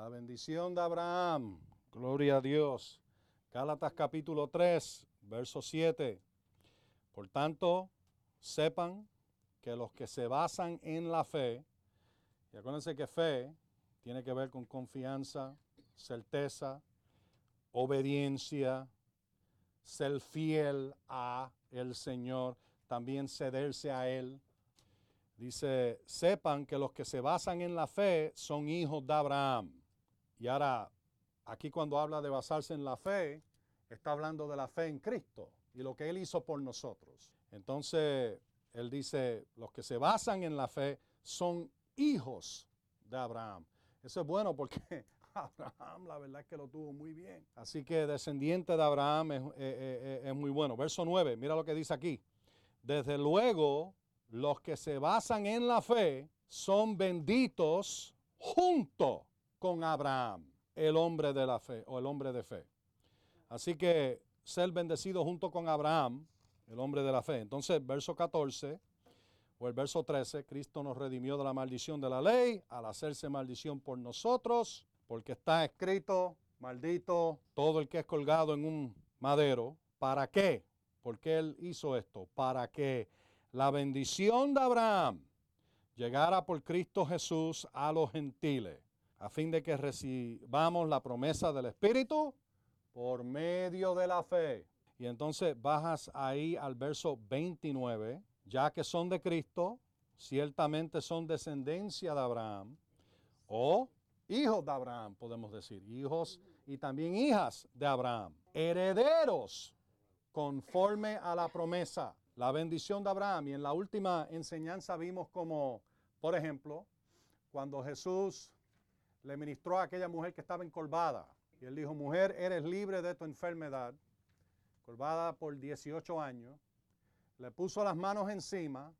La bendición de Abraham. Gloria a Dios. Gálatas capítulo 3, verso 7. Por tanto, sepan que los que se basan en la fe, y acuérdense que fe tiene que ver con confianza, certeza, obediencia, ser fiel a el Señor, también cederse a Él. Dice, sepan que los que se basan en la fe son hijos de Abraham. Y ahora, aquí cuando habla de basarse en la fe, está hablando de la fe en Cristo y lo que Él hizo por nosotros. Entonces, Él dice, los que se basan en la fe son hijos de Abraham. Eso es bueno porque Abraham la verdad es que lo tuvo muy bien. Así que descendiente de Abraham es, es muy bueno. Verso 9, mira lo que dice aquí. Desde luego, los que se basan en la fe son benditos junto con Abraham, el hombre de la fe o el hombre de fe. Así que ser bendecido junto con Abraham, el hombre de la fe. Entonces, verso 14 o el verso 13, Cristo nos redimió de la maldición de la ley al hacerse maldición por nosotros, porque está escrito, maldito todo el que es colgado en un madero. ¿Para qué? ¿Por qué Él hizo esto? Para que la bendición de Abraham llegara por Cristo Jesús a los gentiles, a fin de que recibamos la promesa del Espíritu por medio de la fe. Y entonces bajas ahí al verso 29, ya que son de Cristo, ciertamente son descendencia de Abraham, o hijos de Abraham, podemos decir, hijos y también hijas de Abraham, herederos conforme a la promesa, la bendición de Abraham. Y en la última enseñanza vimos como, por ejemplo, cuando Jesús le ministró a aquella mujer que estaba encorvada. Y él dijo, mujer, eres libre de tu enfermedad, encorvada por 18 años. Le puso las manos encima,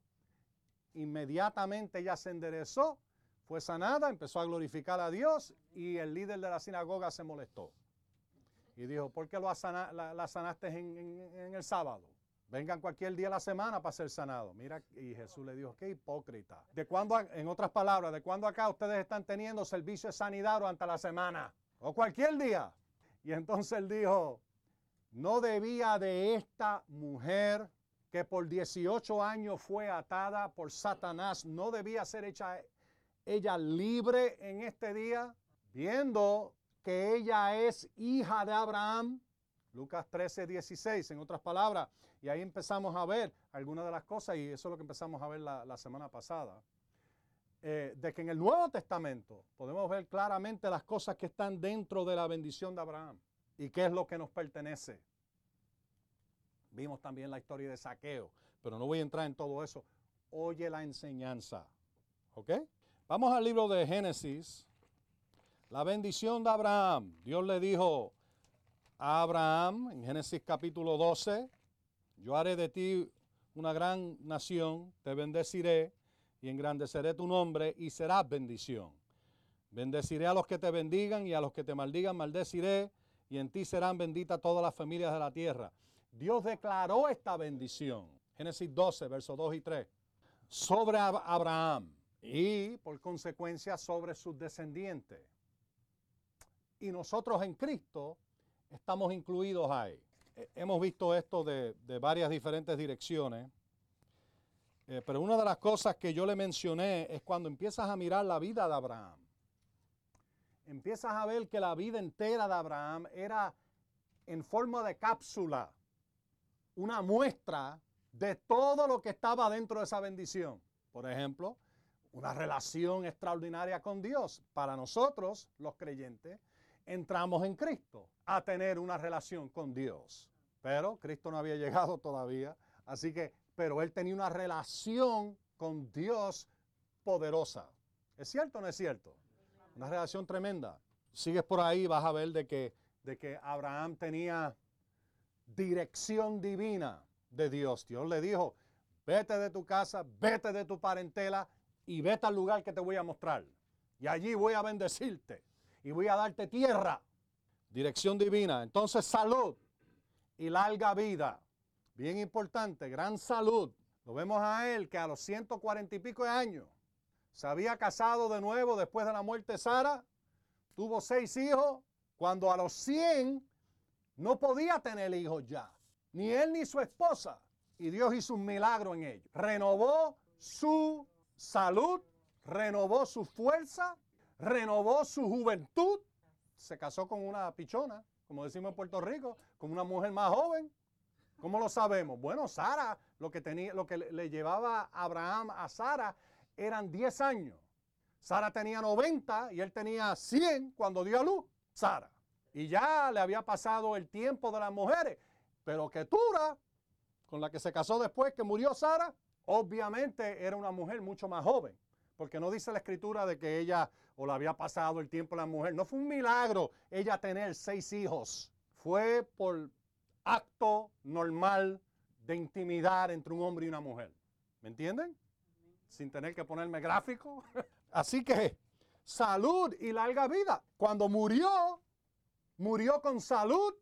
inmediatamente ella se enderezó, fue sanada, empezó a glorificar a Dios y el líder de la sinagoga se molestó. Y dijo, ¿por qué lo la, sanaste en, el sábado? Vengan cualquier día de la semana para ser sanados. Mira, y Jesús le dijo, qué hipócrita. ¿De cuándo, en otras palabras, de cuándo acá ustedes están teniendo servicio de sanidad durante la semana? O cualquier día. Y entonces él dijo, no debía de esta mujer que por 18 años fue atada por Satanás, no debía ser hecha ella libre en este día, viendo que ella es hija de Abraham. Lucas 13, 16, en otras palabras. Y ahí empezamos a ver algunas de las cosas, y eso es lo que empezamos a ver la, semana pasada. Eh, de que en el Nuevo Testamento podemos ver claramente las cosas que están dentro de la bendición de Abraham y qué es lo que nos pertenece. Vimos también la historia de saqueo, pero no voy a entrar en todo eso. Oye la enseñanza. ¿Ok? Vamos al libro de Génesis, la bendición de Abraham. Dios le dijo a Abraham en Génesis capítulo 12, yo haré de ti una gran nación, te bendeciré y engrandeceré tu nombre y serás bendición. Bendeciré a los que te bendigan y a los que te maldigan maldeciré y en ti serán benditas todas las familias de la tierra. Dios declaró esta bendición. Génesis 12, versos 2 y 3. Sobre Abraham y por consecuencia sobre sus descendientes y nosotros en Cristo estamos incluidos ahí. Hemos visto esto de, varias diferentes direcciones, eh, pero una de las cosas que yo le mencioné es cuando empiezas a mirar la vida de Abraham. Empiezas a ver que la vida entera de Abraham era en forma de cápsula, una muestra de todo lo que estaba dentro de esa bendición. Por ejemplo, una relación extraordinaria con Dios. Para nosotros, los creyentes, entramos en Cristo a tener una relación con Dios. Pero Cristo no había llegado todavía, así que, pero él tenía una relación con Dios poderosa. ¿Es cierto o no es cierto? Una relación tremenda. Sigues por ahí, vas a ver de que, de que Abraham tenía dirección divina de Dios. Dios le dijo, vete de tu casa, vete de tu parentela y vete al lugar que te voy a mostrar. Y allí voy a bendecirte y voy a darte tierra. Dirección divina. Entonces salud y larga vida. Bien importante, gran salud. Lo vemos a él que a los 140 y pico de años se había casado de nuevo después de la muerte de Sara. tuvo seis hijos, cuando a los 100 no podía tener hijos ya, ni él ni su esposa. Y Dios hizo un milagro en ellos. Renovó su salud, renovó su fuerza, renovó su juventud. Se casó con una pichona, como decimos en Puerto Rico, con una mujer más joven. ¿Cómo lo sabemos? Bueno, Sara, lo que, tenía, lo que le llevaba Abraham a Sara eran 10 años. Sara tenía 90 y él tenía 100 cuando dio a luz. Sara. Y ya le había pasado el tiempo de las mujeres. Pero Ketura, con la que se casó después que murió Sara, obviamente era una mujer mucho más joven. Porque no dice la escritura de que ella o le había pasado el tiempo la mujer. No fue un milagro ella tener seis hijos. Fue por acto normal de intimidad entre un hombre y una mujer. ¿Me entienden? Sin tener que ponerme gráfico. Así que salud y larga vida. Cuando murió, murió con salud,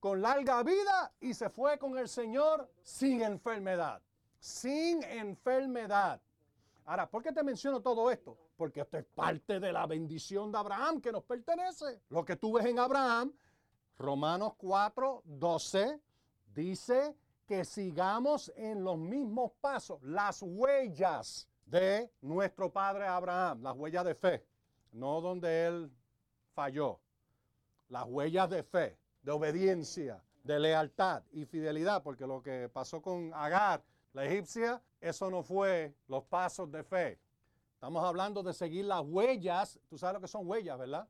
con larga vida y se fue con el Señor sin enfermedad. Sin enfermedad. Ahora, ¿por qué te menciono todo esto? Porque esto es parte de la bendición de Abraham que nos pertenece. Lo que tú ves en Abraham, Romanos 4, 12, dice que sigamos en los mismos pasos, las huellas de nuestro padre Abraham, las huellas de fe, no donde él falló, las huellas de fe, de obediencia, de lealtad y fidelidad, porque lo que pasó con Agar, la egipcia, eso no fue los pasos de fe. Estamos hablando de seguir las huellas, tú sabes lo que son huellas, ¿verdad?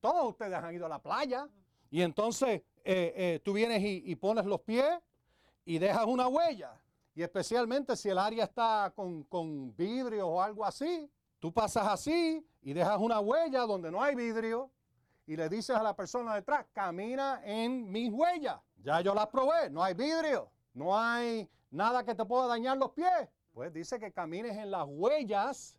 Todos ustedes han ido a la playa y entonces eh, eh, tú vienes y pones los pies y dejas una huella. Y especialmente si el área está con, con vidrio o algo así, tú pasas así y dejas una huella donde no hay vidrio y le dices a la persona detrás, camina en mis huellas. Ya yo las probé, no hay vidrio, no hay nada que te pueda dañar los pies. Pues dice que camines en las huellas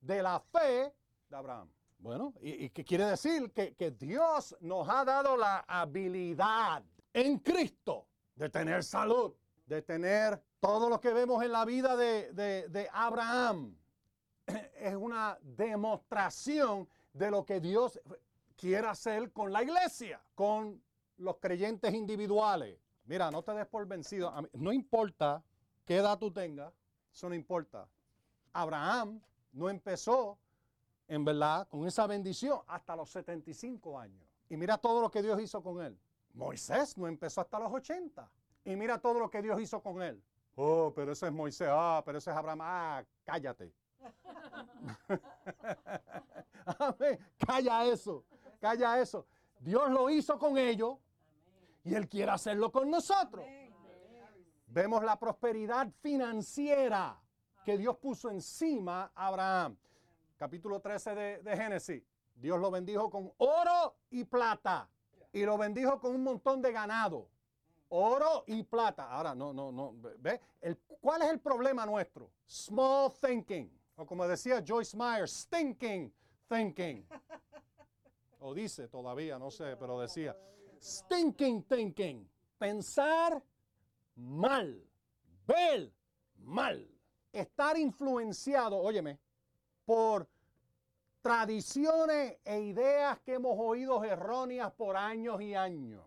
de la fe de Abraham. Bueno, ¿y, qué quiere decir? Que, Dios nos ha dado la habilidad en Cristo de tener salud, de tener todo lo que vemos en la vida de, Abraham. Es una demostración de lo que Dios quiere hacer con la iglesia, con los creyentes individuales. Mira, no te des por vencido. No importa qué edad tú tengas, eso no importa. Abraham no empezó, en verdad, con esa bendición hasta los 75 años. Y mira todo lo que Dios hizo con él. Moisés no empezó hasta los 80. Y mira todo lo que Dios hizo con él. Oh, pero ese es Moisés. Ah, pero ese es Abraham. Ah, cállate. Amén. Calla eso. Calla eso. Dios lo hizo con ellos y Él quiere hacerlo con nosotros. Vemos la prosperidad financiera que Dios puso encima a Abraham. Capítulo 13 de, de Génesis. Dios lo bendijo con oro y plata. Y lo bendijo con un montón de ganado oro y plata. Ahora, no, no, no. ¿Ve? El, ¿Cuál es el problema nuestro? Small thinking. O como decía Joyce Meyer, stinking thinking. O dice todavía, no sé, pero decía, stinking thinking. Pensar mal. Ver mal. Estar influenciado, óyeme, por tradiciones e ideas que hemos oído erróneas por años y años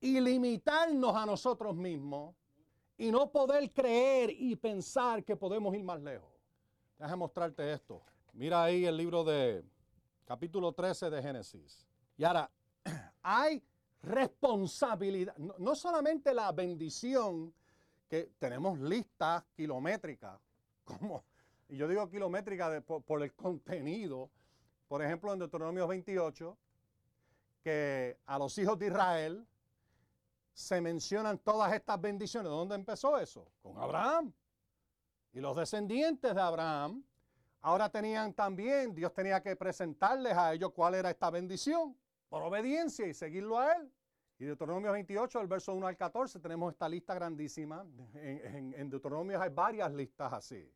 y limitarnos a nosotros mismos y no poder creer y pensar que podemos ir más lejos. Déjame mostrarte esto. Mira ahí el libro de capítulo 13 de Génesis. Y ahora, hay responsabilidad, no, solamente la bendición que tenemos listas kilométricas, como, y yo digo kilométrica por, por el contenido, por ejemplo en Deuteronomio 28, que a los hijos de Israel se mencionan todas estas bendiciones. ¿Dónde empezó eso? Con Abraham. Y los descendientes de Abraham ahora tenían también, Dios tenía que presentarles a ellos cuál era esta bendición por obediencia y seguirlo a él. Y Deuteronomio 28, el verso 1 al 14, tenemos esta lista grandísima. En, en Deuteronomio hay varias listas así.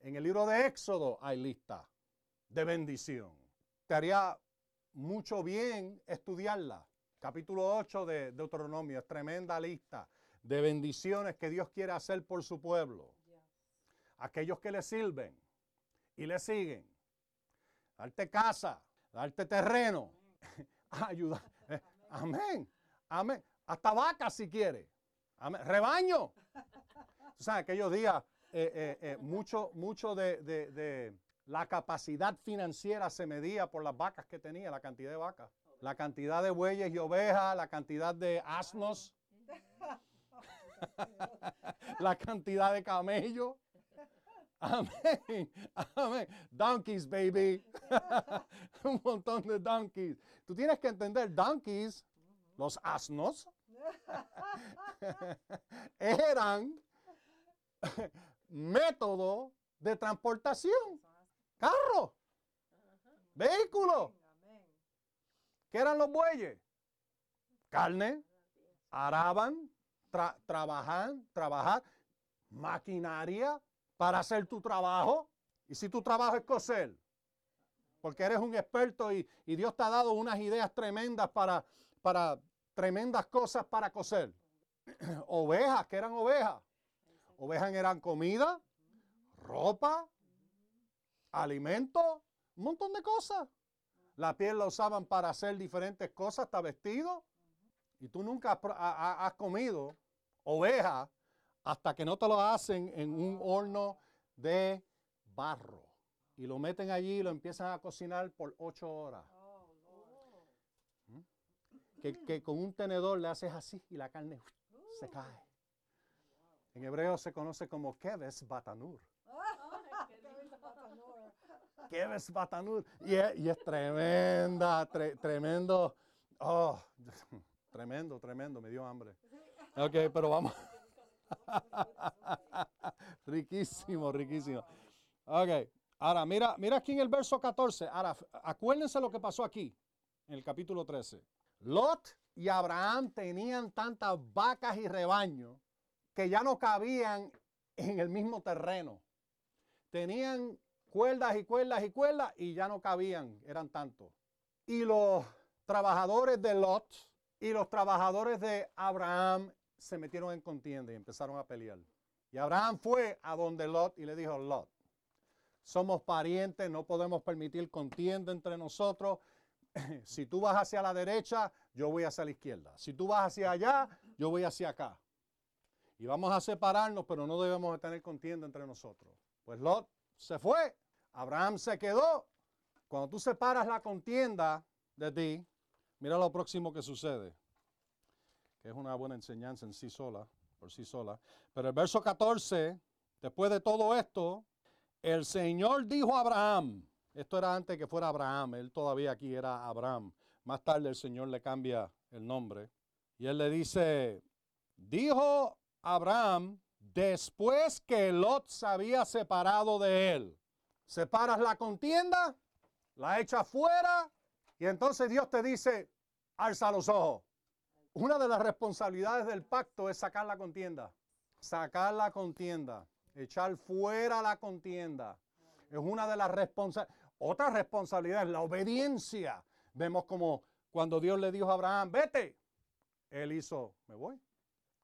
En el libro de Éxodo hay listas de bendición. Te haría mucho bien estudiarla capítulo 8 de Deuteronomio, es tremenda lista de bendiciones que Dios quiere hacer por su pueblo. Aquellos que le sirven y le siguen. Darte casa, darte terreno, ayudar. Eh, amén, amén. Hasta vacas si quiere. Amén. Rebaño. Tú sabes, aquellos días, eh, eh, mucho, mucho de, de- de la capacidad financiera se medía por las vacas que tenía, la cantidad de vacas, la cantidad de bueyes y ovejas, la cantidad de asnos, la cantidad de camellos. Amén, amén. Donkeys, baby. Un montón de donkeys. Tú tienes que entender, donkeys, los asnos, eran método de transportación. Carro, vehículo. ¿Qué eran los bueyes? Carne, araban, tra- trabajan, trabajar, maquinaria para hacer tu trabajo. Y si tu trabajo es coser, porque eres un experto y, Dios te ha dado unas ideas tremendas para, para tremendas cosas para coser. Ovejas, que eran ovejas? Ovejas eran comida, ropa, alimento, un montón de cosas. La piel la usaban para hacer diferentes cosas, hasta vestidos. Y tú nunca has comido oveja hasta que no te lo hacen en un horno de barro. Y lo meten allí y lo empiezan a cocinar por ocho horas. ¿Mm? Que, con un tenedor le haces así y la carne se cae. En hebreo se conoce como keves batanur. Keves batanur. Y es, y es tremenda, tre- tremendo. Oh, tremendo, tremendo, me dio hambre. Ok, pero vamos. riquísimo, riquísimo. Ahora mira, mira aquí en el verso 14. Ahora, acuérdense lo que pasó aquí, en el capítulo 13. Lot y Abraham tenían tantas vacas y rebaños que ya no cabían en el mismo terreno. Tenían cuerdas y cuerdas y cuerdas y ya no cabían, eran tantos. Y los trabajadores de Lot y los trabajadores de Abraham se metieron en contienda y empezaron a pelear. Y Abraham fue a donde Lot y le dijo, Lot, somos parientes, no podemos permitir contienda entre nosotros. Si tú vas hacia la derecha, yo voy hacia la izquierda. Si tú vas hacia allá, yo voy hacia acá. Y vamos a separarnos, pero no debemos de tener contienda entre nosotros. Pues Lot se fue, Abraham se quedó. Cuando tú separas la contienda de ti, mira lo próximo que sucede, que es una buena enseñanza en sí sola, por sí sola. Pero el verso 14, después de todo esto, el Señor dijo a Abraham, esto era antes que fuera Abraham, él todavía aquí era Abraham. Más tarde el Señor le cambia el nombre. Y él le dice, dijo Abraham, después que Lot se había separado de él, separas la contienda, la echas fuera, y entonces Dios te dice, alza los ojos. Una de las responsabilidades del pacto es sacar la contienda. Sacar la contienda. Echar fuera la contienda. Es una de las responsabilidades. Otra responsabilidad es la obediencia. Vemos como cuando Dios le dijo a Abraham, vete. Él hizo, me voy.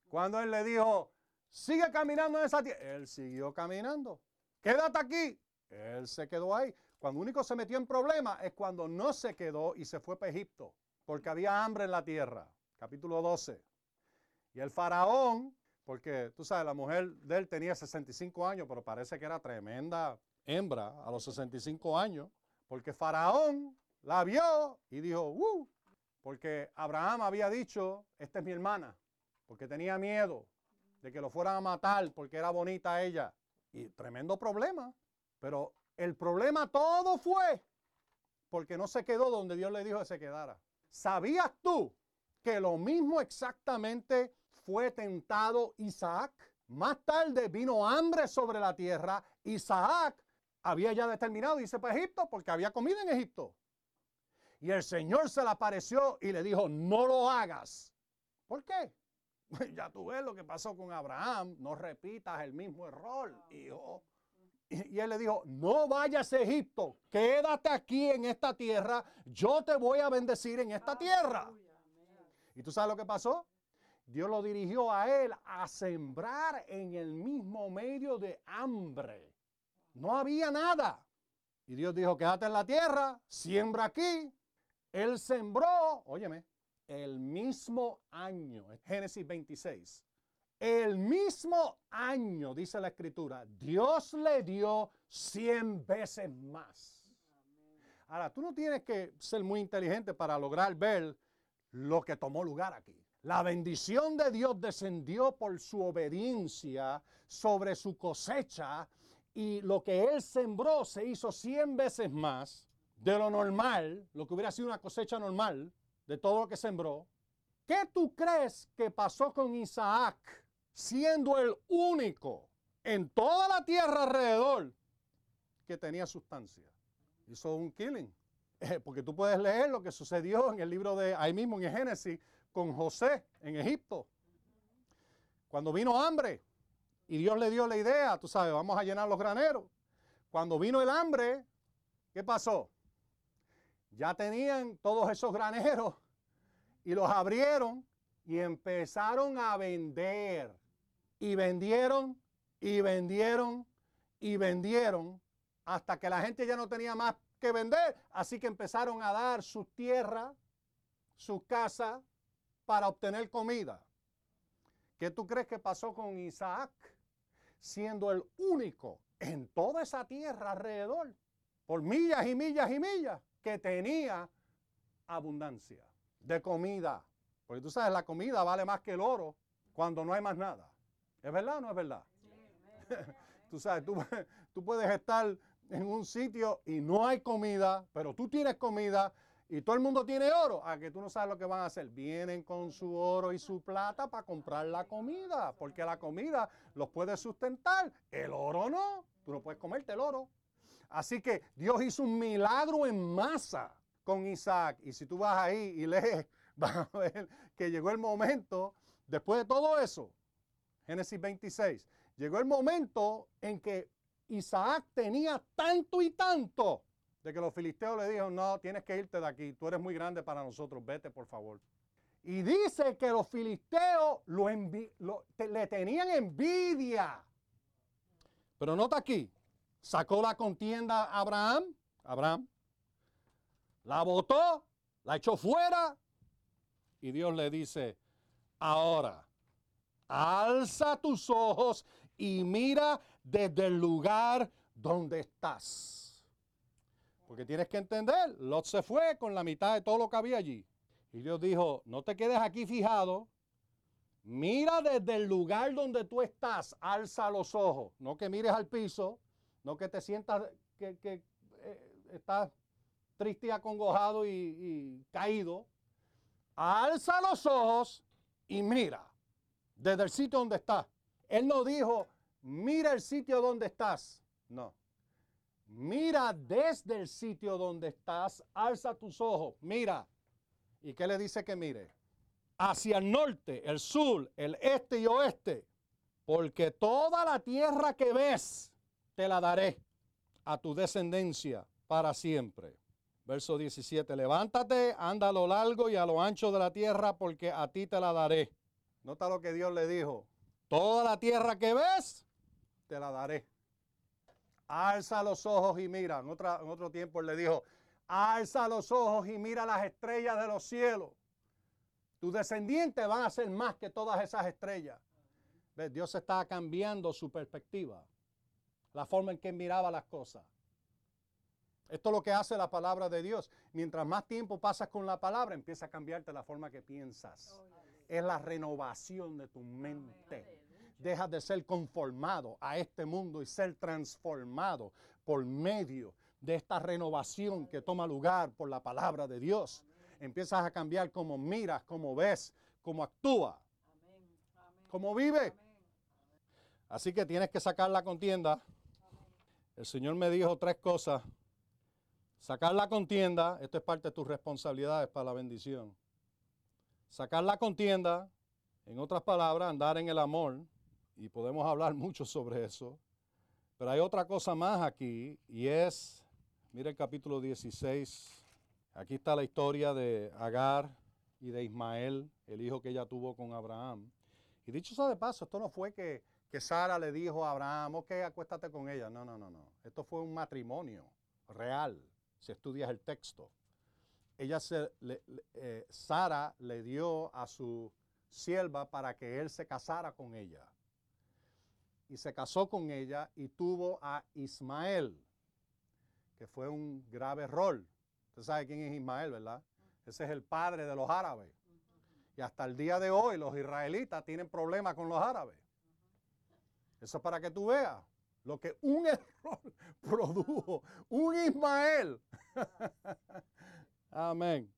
Cuando él le dijo, sigue caminando en esa tierra, él siguió caminando. Quédate aquí. Él se quedó ahí. Cuando único se metió en problemas es cuando no se quedó y se fue para Egipto, porque había hambre en la tierra. Capítulo 12. Y el faraón, porque tú sabes, la mujer de él tenía 65 años, pero parece que era tremenda hembra a los 65 años, porque faraón la vio y dijo, ¡uh! Porque Abraham había dicho, esta es mi hermana, porque tenía miedo de que lo fueran a matar porque era bonita ella. Y tremendo problema. Pero el problema todo fue porque no se quedó donde Dios le dijo que se quedara. ¿Sabías tú que lo mismo exactamente fue tentado Isaac? Más tarde vino hambre sobre la tierra. Isaac había ya determinado irse para Egipto porque había comida en Egipto. Y el Señor se le apareció y le dijo, no lo hagas. ¿Por qué? Ya tú ves lo que pasó con Abraham. No repitas el mismo error, hijo. Y él le dijo, no vayas a Egipto, quédate aquí en esta tierra, yo te voy a bendecir en esta tierra. ¿Y tú sabes lo que pasó? Dios lo dirigió a él a sembrar en el mismo medio de hambre. No había nada. Y Dios dijo, quédate en la tierra, siembra aquí. Él sembró, óyeme, el mismo año, Génesis 26. El mismo año, dice la escritura, Dios le dio cien veces más. Ahora, tú no tienes que ser muy inteligente para lograr ver lo que tomó lugar aquí. La bendición de Dios descendió por su obediencia sobre su cosecha y lo que él sembró se hizo cien veces más de lo normal, lo que hubiera sido una cosecha normal de todo lo que sembró. ¿Qué tú crees que pasó con Isaac siendo el único en toda la tierra alrededor que tenía sustancia? Hizo un killing. porque tú puedes leer lo que sucedió en el libro de ahí mismo en Génesis con José en Egipto. Cuando vino hambre y Dios le dio la idea, tú sabes, vamos a llenar los graneros. Cuando vino el hambre, ¿qué pasó? Ya tenían todos esos graneros y los abrieron y empezaron a vender. Y vendieron y vendieron y vendieron hasta que la gente ya no tenía más que vender. Así que empezaron a dar su tierra, su casa, para obtener comida. ¿Qué tú crees que pasó con Isaac? Siendo el único en toda esa tierra alrededor, por millas y millas y millas, que tenía abundancia de comida. Porque tú sabes, la comida vale más que el oro cuando no hay más nada. ¿Es verdad o no es verdad? tú sabes, tú, tú puedes estar en un sitio y no hay comida, pero tú tienes comida y todo el mundo tiene oro, a que tú no sabes lo que van a hacer. Vienen con su oro y su plata para comprar la comida, porque la comida los puede sustentar, el oro no. Tú no puedes comerte el oro. Así que Dios hizo un milagro en masa con Isaac. Y si tú vas ahí y lees, vas a ver que llegó el momento, después de todo eso, Génesis 26, llegó el momento en que Isaac tenía tanto y tanto de que los filisteos le dijeron, no, tienes que irte de aquí, tú eres muy grande para nosotros, vete por favor. Y dice que los filisteos lo le tenían envidia. Pero nota aquí, sacó la contienda a Abraham, Abraham, la botó, la echó fuera y Dios le dice, ahora, alza tus ojos y mira desde el lugar donde estás. Porque tienes que entender, Lot se fue con la mitad de todo lo que había allí. Y Dios dijo, no te quedes aquí fijado, mira desde el lugar donde tú estás, alza los ojos, no que mires al piso, no que te sientas que, eh, estás triste y acongojado y, y caído. Alza los ojos y mira desde el sitio donde estás. Él no dijo, mira el sitio donde estás. No. Mira desde el sitio donde estás, alza tus ojos, mira. ¿Y qué le dice que mire? Hacia el norte, el sur, el este y oeste. Porque toda la tierra que ves, te la daré a tu descendencia para siempre. Verso 17, levántate, anda a lo largo y a lo ancho de la tierra, porque a ti te la daré. Nota lo que Dios le dijo. Toda la tierra que ves, te la daré. Alza los ojos y mira. En, otro tiempo él le dijo, alza los ojos y mira las estrellas de los cielos. Tus descendientes van a ser más que todas esas estrellas. Dios está cambiando su perspectiva, la forma en que miraba las cosas. Esto es lo que hace la palabra de Dios. Mientras más tiempo pasas con la palabra, empieza a cambiarte la forma que piensas. Es la renovación de tu mente. Deja de ser conformado a este mundo y ser transformado por medio de esta renovación que toma lugar por la palabra de Dios. Empiezas a cambiar cómo miras, cómo ves, cómo actúa, cómo vive. Así que tienes que sacar la contienda. El Señor me dijo tres cosas. Sacar la contienda, esto es parte de tus responsabilidades para la bendición. Sacar la contienda, en otras palabras, andar en el amor y podemos hablar mucho sobre eso. Pero hay otra cosa más aquí y es, mira el capítulo 16, aquí está la historia de Agar y de Ismael, el hijo que ella tuvo con Abraham. Y dicho sea de paso, esto no fue que, que Sara le dijo a Abraham, ok, acuéstate con ella. No, no, no, no. Esto fue un matrimonio. real, si estudias el texto. Ella se, eh, Sara le dio a su sierva para que él se casara con ella. Y se casó con ella y tuvo a Ismael, que fue un grave error. Usted sabe quién es Ismael, ¿verdad? Ese es el padre de los árabes. Y hasta el día de hoy los israelitas tienen problemas con los árabes. Eso es para que tú veas lo que un error produjo. Un Ismael. Amén.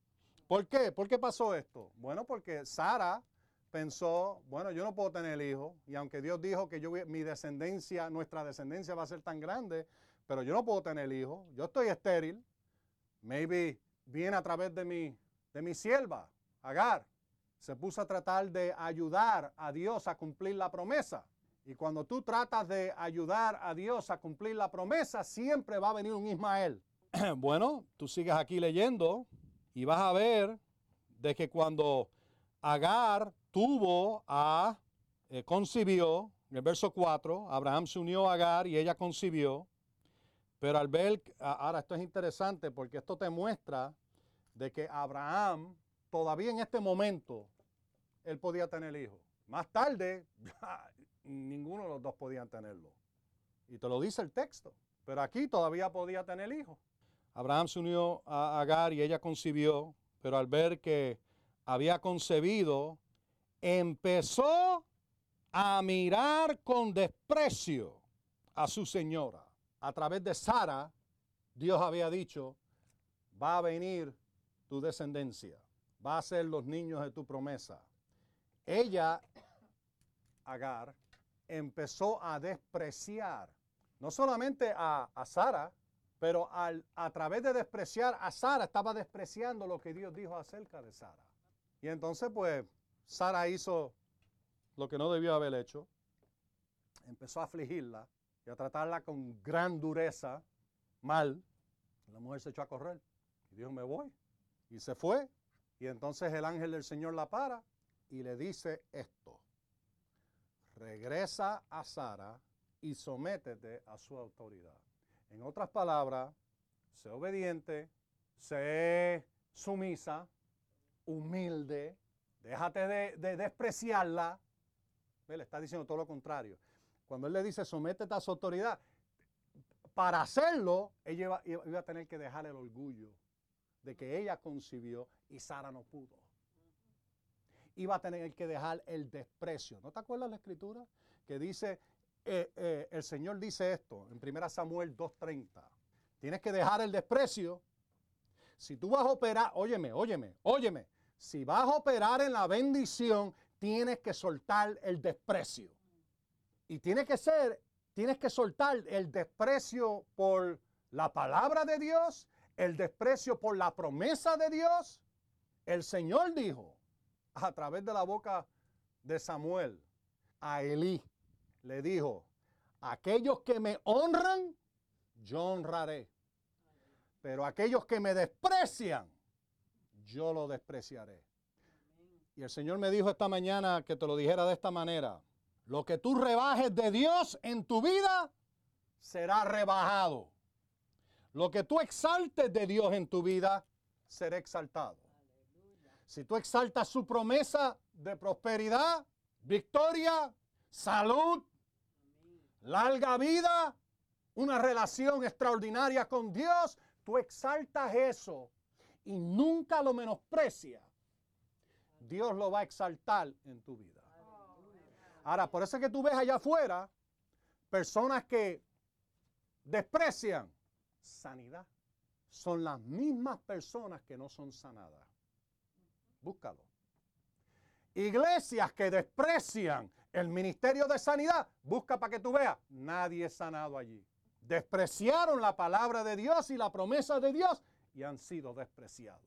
¿Por qué? ¿Por qué pasó esto? Bueno, porque Sara pensó, bueno, yo no puedo tener hijo, y aunque Dios dijo que yo, mi descendencia, nuestra descendencia va a ser tan grande, pero yo no puedo tener hijo, yo estoy estéril, maybe viene a través de mi, de mi sierva, Agar, se puso a tratar de ayudar a Dios a cumplir la promesa. Y cuando tú tratas de ayudar a Dios a cumplir la promesa, siempre va a venir un Ismael. bueno, tú sigues aquí leyendo y vas a ver de que cuando Agar tuvo a, eh, concibió, en el verso 4, Abraham se unió a Agar y ella concibió, pero al ver, ahora esto es interesante porque esto te muestra de que Abraham, todavía en este momento, él podía tener hijos. Más tarde, ninguno de los dos podían tenerlo. Y te lo dice el texto. Pero aquí todavía podía tener hijos. Abraham se unió a Agar y ella concibió, pero al ver que había concebido, empezó a mirar con desprecio a su señora. A través de Sara, Dios había dicho, va a venir tu descendencia, va a ser los niños de tu promesa. Ella, Agar, empezó a despreciar no solamente a, a Sara, pero a través de despreciar a Sara, estaba despreciando lo que Dios dijo acerca de Sara. Y entonces, pues, Sara hizo lo que no debió haber hecho. Empezó a afligirla y a tratarla con gran dureza, mal. La mujer se echó a correr y dijo, me voy. Y se fue. Y entonces el ángel del Señor la para y le dice esto. Regresa a Sara y sométete a su autoridad. En otras palabras, sé obediente, sé sumisa, humilde, déjate de, despreciarla. Le está diciendo todo lo contrario. Cuando él le dice sométete a su autoridad, para hacerlo, ella iba, iba, a tener que dejar el orgullo de que ella concibió y Sara no pudo. Iba a tener que dejar el desprecio. ¿No te acuerdas la escritura? Que dice, eh, eh, el Señor dice esto en 1 Samuel 2.30. Tienes que dejar el desprecio. Si tú vas a operar, óyeme, óyeme, óyeme. Si vas a operar en la bendición, tienes que soltar el desprecio. Y tiene que ser, tienes que soltar el desprecio por la palabra de Dios, el desprecio por la promesa de Dios. El Señor dijo a través de la boca de Samuel a Elí, le dijo, aquellos que me honran, yo honraré. Pero aquellos que me desprecian, yo lo despreciaré. Y el Señor me dijo esta mañana que te lo dijera de esta manera. Lo que tú rebajes de Dios en tu vida será rebajado. Lo que tú exaltes de Dios en tu vida será exaltado. Si tú exaltas su promesa de prosperidad, victoria, salud, larga vida, una relación extraordinaria con Dios, tú exaltas eso y nunca lo menosprecias, Dios lo va a exaltar en tu vida. Ahora, por eso es que tú ves allá afuera personas que desprecian sanidad. Son las mismas personas que no son sanadas. Búscalo. Iglesias que desprecian el ministerio de sanidad, busca para que tú veas, nadie es sanado allí. Despreciaron la palabra de Dios y la promesa de Dios y han sido despreciados.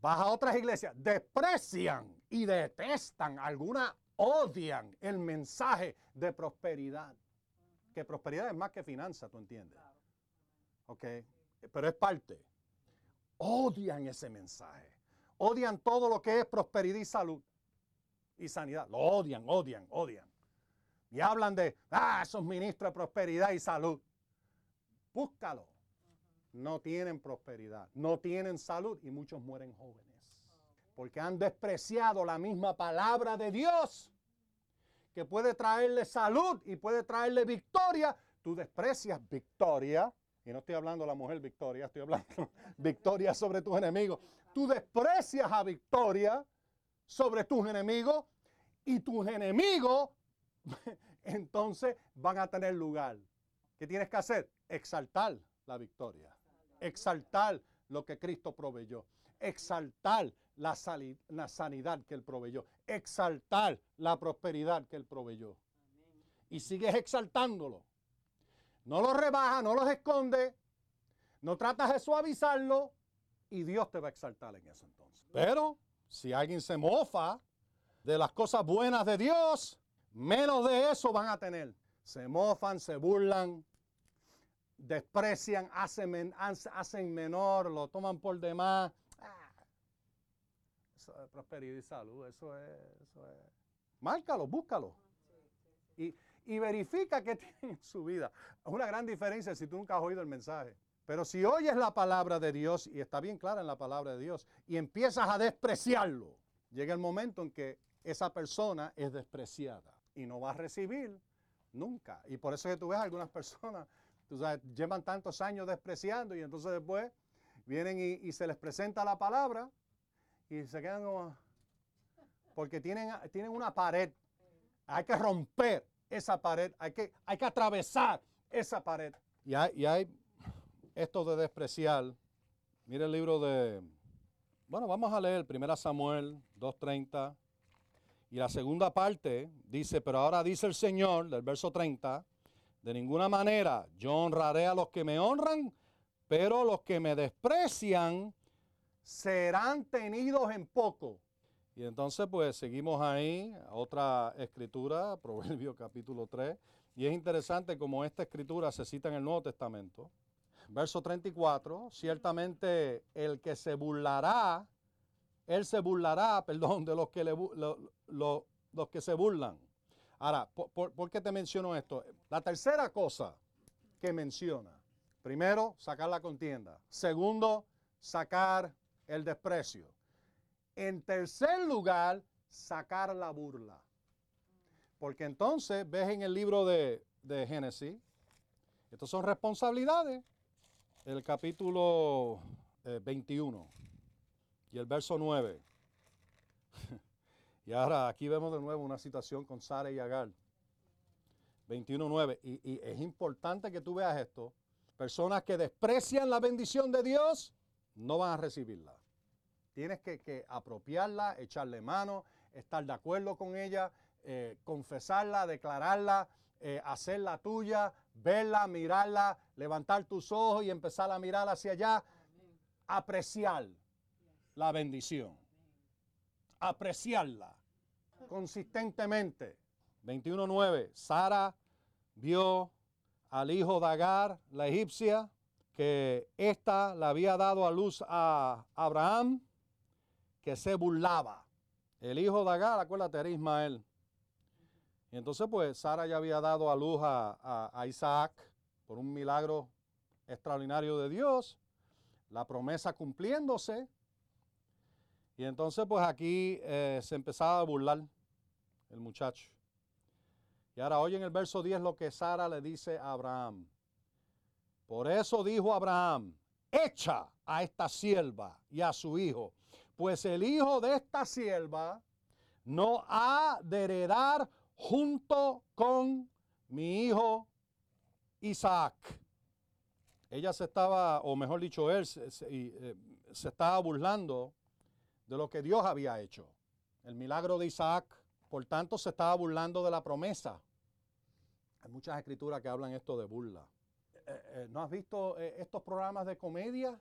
Vas a otras iglesias, desprecian y detestan, algunas odian el mensaje de prosperidad. Que prosperidad es más que finanza, ¿tú entiendes? Ok, pero es parte. Odian ese mensaje. Odian todo lo que es prosperidad y salud y sanidad. Lo odian, odian, odian. Y hablan de, ah, esos ministros de prosperidad y salud. Búscalo. No tienen prosperidad, no tienen salud y muchos mueren jóvenes. Porque han despreciado la misma palabra de Dios que puede traerle salud y puede traerle victoria. Tú desprecias victoria. Y no estoy hablando de la mujer victoria, estoy hablando victoria sobre tus enemigos. Tú desprecias a victoria sobre tus enemigos y tus enemigos entonces van a tener lugar. ¿Qué tienes que hacer? Exaltar la victoria. Exaltar lo que Cristo proveyó. Exaltar la, sanidad que Él proveyó. Exaltar la prosperidad que Él proveyó. Y sigues exaltándolo. No lo rebaja, no los esconde. No tratas de suavizarlo. Y Dios te va a exaltar en eso entonces. Pero si alguien se mofa de las cosas buenas de Dios, menos de eso van a tener. Se mofan, se burlan, desprecian, hacen, hacen menor, lo toman por demás. Ah, eso es prosperidad y salud, eso es. Márcalo, búscalo. Y, y verifica que tienen en su vida. Es una gran diferencia si tú nunca has oído el mensaje. Pero si oyes la palabra de Dios, y está bien clara en la palabra de Dios, y empiezas a despreciarlo, llega el momento en que esa persona es despreciada y no va a recibir nunca. Y por eso es que tú ves algunas personas, tú sabes, llevan tantos años despreciando y entonces después vienen y, se les presenta la palabra y se quedan como... Porque tienen, tienen una pared. Hay que romper esa pared, hay que, hay que atravesar esa pared. Y hay, y hay esto de despreciar. Mire el libro de... Bueno, vamos a leer 1 Samuel 2.30. Y la segunda parte dice, pero ahora dice el Señor, del verso 30, de ninguna manera yo honraré a los que me honran, pero los que me desprecian serán tenidos en poco. Y entonces pues seguimos ahí, otra escritura, Proverbio capítulo 3, y es interesante como esta escritura se cita en el Nuevo Testamento. Verso 34, ciertamente el que se burlará él se burlará, perdón, de los que, le, los que se burlan. Ahora, ¿por, qué te menciono esto? La tercera cosa que menciona, primero, sacar la contienda. Segundo, sacar el desprecio. En tercer lugar, sacar la burla. Porque entonces ves en el libro de, Génesis, estas son responsabilidades, el capítulo 21. Eh, y el verso 9. y ahora aquí vemos de nuevo una situación con Sara y Agar. 21.9. Y, es importante que tú veas esto. Personas que desprecian la bendición de Dios no van a recibirla. Tienes que, apropiarla, echarle mano, estar de acuerdo con ella, eh, confesarla, declararla, eh, hacerla tuya, verla, mirarla, levantar tus ojos y empezar a mirar hacia allá, apreciar la bendición. Apreciarla consistentemente. 21.9. Sara vio al hijo de Agar, la egipcia, que ésta le había dado a luz a Abraham, que se burlaba. El hijo de Agar, acuérdate, era Ismael. Y entonces, pues, Sara ya había dado a luz a, a Isaac por un milagro extraordinario de Dios, la promesa cumpliéndose, y entonces pues aquí eh, se empezaba a burlar el muchacho. Y ahora oye en el verso 10 lo que Sara le dice a Abraham. Por eso dijo Abraham, echa a esta sierva y a su hijo, pues el hijo de esta sierva no ha de heredar junto con mi hijo Isaac. Ella se estaba, o mejor dicho, él se, eh, se estaba burlando de lo que Dios había hecho. El milagro de Isaac, por tanto, se estaba burlando de la promesa. Hay muchas escrituras que hablan esto de burla. Eh, eh, ¿No has visto eh, estos programas de comedia?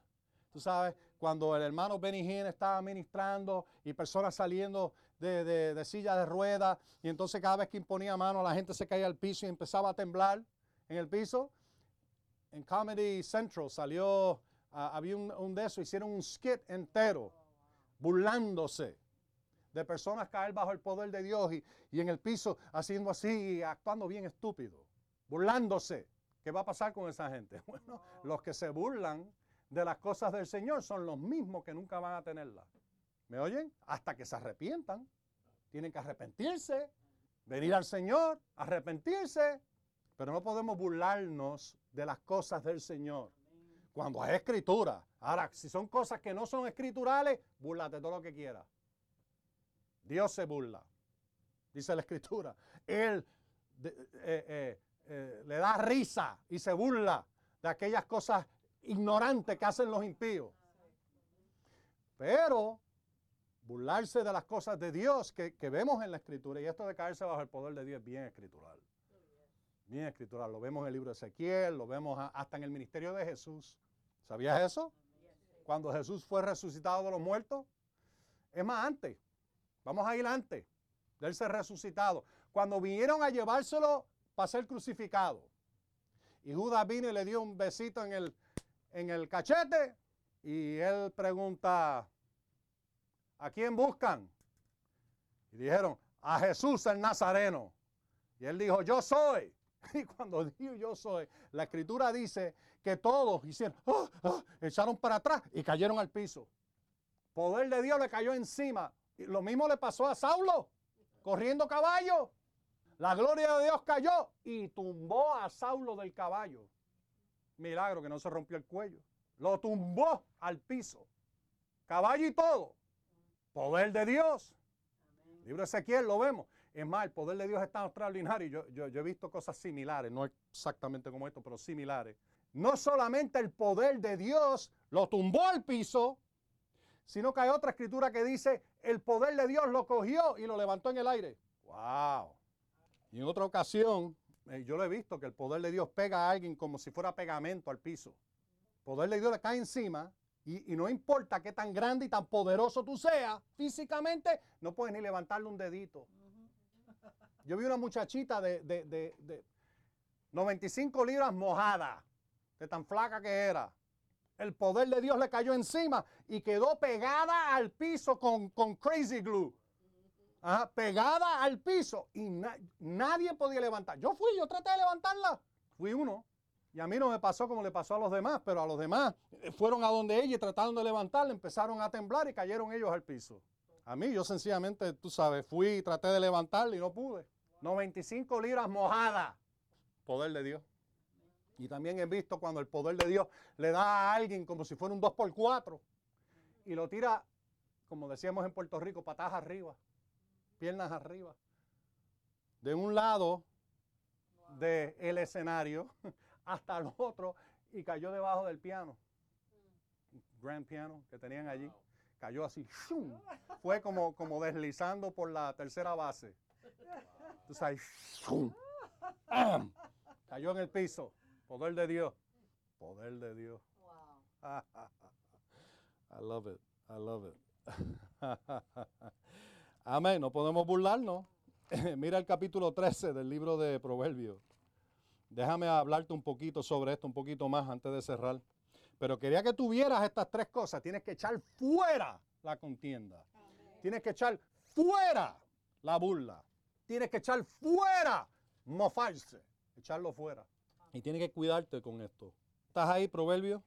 Tú sabes, cuando el hermano Benny Hinn estaba ministrando y personas saliendo de, de, silla de ruedas y entonces cada vez que imponía mano la gente se caía al piso y empezaba a temblar en el piso. En Comedy Central salió, ah, había un, un de eso, hicieron un skit entero burlándose de personas caer bajo el poder de Dios y, en el piso haciendo así y actuando bien estúpido, burlándose. ¿Qué va a pasar con esa gente? Bueno, los que se burlan de las cosas del Señor son los mismos que nunca van a tenerlas. ¿Me oyen? Hasta que se arrepientan. Tienen que arrepentirse, venir al Señor, arrepentirse. Pero no podemos burlarnos de las cosas del Señor. Cuando hay escritura. Ahora, si son cosas que no son escriturales, burlate todo lo que quieras. Dios se burla. Dice la escritura. Él eh, eh, eh, le da risa y se burla de aquellas cosas ignorantes que hacen los impíos. Pero burlarse de las cosas de Dios que, vemos en la escritura, y esto de caerse bajo el poder de Dios es bien escritural. Bien escritural. Lo vemos en el libro de Ezequiel, lo vemos hasta en el ministerio de Jesús. ¿Sabías eso? Cuando Jesús fue resucitado de los muertos. Es más, antes. Vamos a ir antes de él ser resucitado. Cuando vinieron a llevárselo para ser crucificado. Y Judas vino y le dio un besito en el, en el cachete. Y él pregunta, ¿a quién buscan? Y dijeron, a Jesús el Nazareno. Y él dijo, yo soy. Y cuando dijo yo soy, la escritura dice que todos hicieron, ¡ah! ¡Ah! echaron para atrás y cayeron al piso. Poder de Dios le cayó encima. Y lo mismo le pasó a Saulo, corriendo caballo. La gloria de Dios cayó y tumbó a Saulo del caballo. Milagro que no se rompió el cuello. Lo tumbó al piso. Caballo y todo. Poder de Dios. Libro Ezequiel lo vemos. Es más, el poder de Dios es tan extraordinario. Yo, yo, yo he visto cosas similares, no exactamente como esto, pero similares. No solamente el poder de Dios lo tumbó al piso, sino que hay otra escritura que dice, el poder de Dios lo cogió y lo levantó en el aire. ¡Wow! Y en otra ocasión, eh, yo lo he visto que el poder de Dios pega a alguien como si fuera pegamento al piso. El poder de Dios le cae encima y, no importa qué tan grande y tan poderoso tú seas físicamente, no puedes ni levantarle un dedito. Yo vi una muchachita de, de 95 libras mojada, de tan flaca que era. El poder de Dios le cayó encima y quedó pegada al piso con, crazy glue pegada al piso y nadie podía levantar. Yo fui, yo traté de levantarla, fui uno. Y a mí no me pasó como le pasó a los demás, pero a los demás fueron a donde ella y trataron de levantarla, empezaron a temblar y cayeron ellos al piso. A mí yo sencillamente, tú sabes, fui y traté de levantarla y no pude. 95 libras mojadas. Poder de Dios. Y también he visto cuando el poder de Dios le da a alguien como si fuera un 2x4 y lo tira, como decíamos en Puerto Rico, patas arriba piernas arriba. De un lado del escenario hasta el otro y cayó debajo del piano. Grand piano que tenían allí. Cayó así. Fue como, como deslizando por la tercera base. Cayó en el piso. Poder de Dios. Poder de Dios. I love it. I love it. Amén, no podemos burlarnos. Mira el capítulo 13 del libro de Proverbios. Déjame hablarte un poquito sobre esto, un poquito más antes de cerrar. Pero quería que tuvieras estas tres cosas. Tienes que echar fuera la contienda. Tienes que echar fuera la burla. Tienes que echar fuera mofarse. Echarlo fuera. Y tienes que cuidarte con esto. ¿Estás ahí, Proverbios?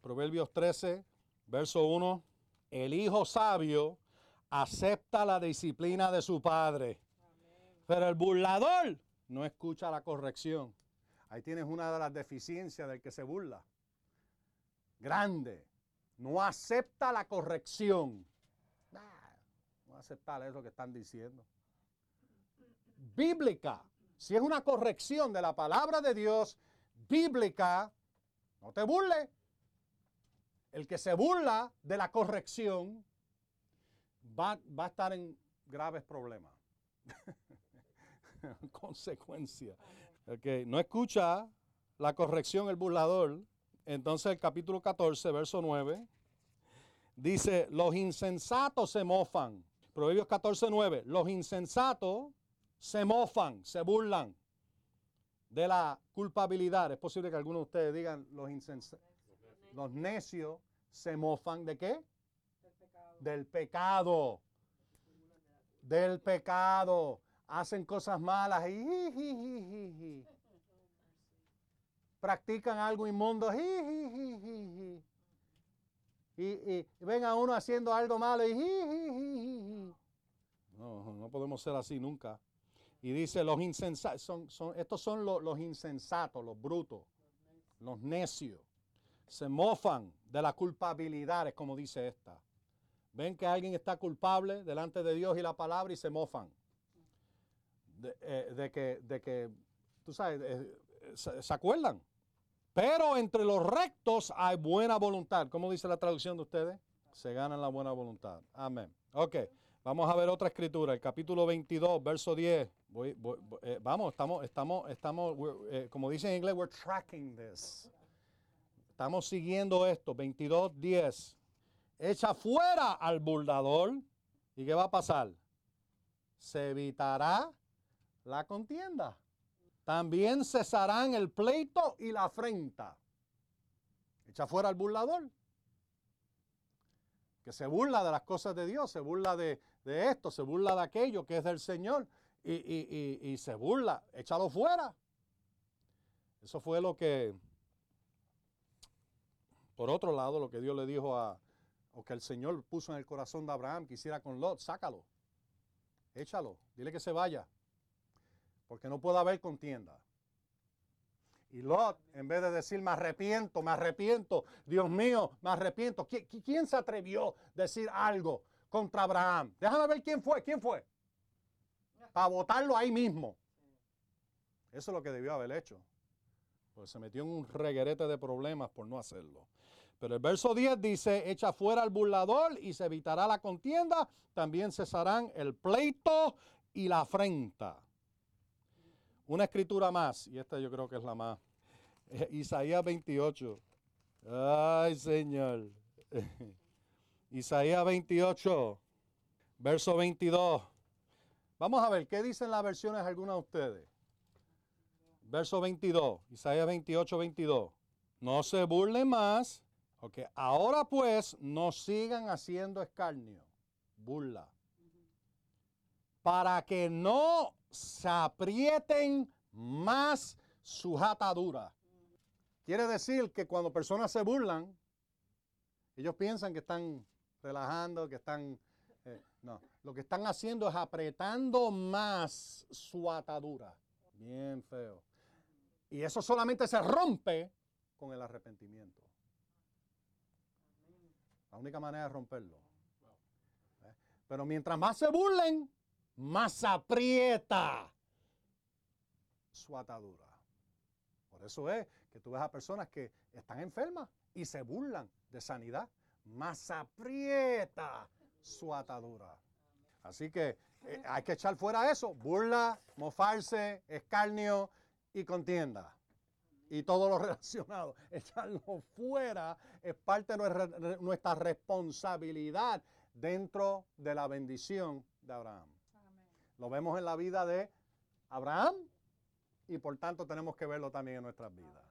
Proverbios 13, verso 1. El hijo sabio acepta la disciplina de su padre. Pero el burlador no escucha la corrección. Ahí tienes una de las deficiencias del que se burla. Grande. No acepta la corrección. no aceptar eso que están diciendo. Bíblica. Si es una corrección de la palabra de Dios, bíblica, no te burle. El que se burla de la corrección va, a estar en graves problemas. Consecuencia. Okay. No escucha la corrección el burlador. Entonces el capítulo 14, verso 9, dice, los insensatos se mofan. Proverbios 14, 9, los insensatos se mofan, se burlan de la culpabilidad. Es posible que algunos de ustedes digan, los insensatos, los necios se mofan de qué? del pecado. Del pecado. Hacen cosas malas practican algo inmundo. Y, y, ven a uno haciendo algo malo y. No, no podemos ser así nunca. Y dice, los insensatos, son, son, estos son los, los insensatos, los brutos, los necios. Se mofan de la culpabilidad, es como dice esta. Ven que alguien está culpable delante de Dios y la palabra y se mofan. De, eh, que, de que, tú sabes, eh, se, acuerdan. Pero entre los rectos hay buena voluntad. ¿Cómo dice la traducción de ustedes? Se gana la buena voluntad. Amén. Ok. Vamos a ver otra escritura, el capítulo 22, verso 10. Voy, voy, voy, eh, vamos, estamos, estamos, estamos eh, como dice en inglés, we're tracking this. Estamos siguiendo esto, 22, 10. Echa fuera al burlador. ¿Y qué va a pasar? Se evitará la contienda. También cesarán el pleito y la afrenta. Echa fuera al burlador que se burla de las cosas de Dios, se burla de, de esto, se burla de aquello que es del Señor y, y, y, se burla, échalo fuera. Eso fue lo que, por otro lado, lo que Dios le dijo a, o que el Señor puso en el corazón de Abraham, que hiciera con Lot, sácalo, échalo, dile que se vaya, porque no puede haber contienda. Y Lot, en vez de decir, me arrepiento, me arrepiento, Dios mío, me arrepiento, ¿quién se atrevió a decir algo contra Abraham? Déjame ver quién fue, quién fue. Para votarlo ahí mismo. Eso es lo que debió haber hecho. Pues se metió en un reguerete de problemas por no hacerlo. Pero el verso 10 dice, echa fuera al burlador y se evitará la contienda, también cesarán el pleito y la afrenta. Una escritura más, y esta yo creo que es la más. Isaías 28. Ay, Señor. Isaías 28, verso 22. Vamos a ver, ¿qué dicen las versiones algunas de ustedes? Verso 22, Isaías 28, 22. No se burlen más. Ok, ahora pues no sigan haciendo escarnio, burla. Para que no se aprieten más sus ataduras. Quiere decir que cuando personas se burlan, ellos piensan que están relajando, que están... Eh, no, lo que están haciendo es apretando más su atadura. Bien feo. Y eso solamente se rompe con el arrepentimiento. La única manera de romperlo. ¿Eh? Pero mientras más se burlen, más aprieta su atadura. Por eso es que tú ves a personas que están enfermas y se burlan de sanidad, más aprieta su atadura. Así que eh, hay que echar fuera eso, burla, mofarse, escarnio y contienda. Y todo lo relacionado, echarlo fuera es parte de nuestra, nuestra responsabilidad dentro de la bendición de Abraham. Lo vemos en la vida de Abraham y por tanto tenemos que verlo también en nuestras vidas.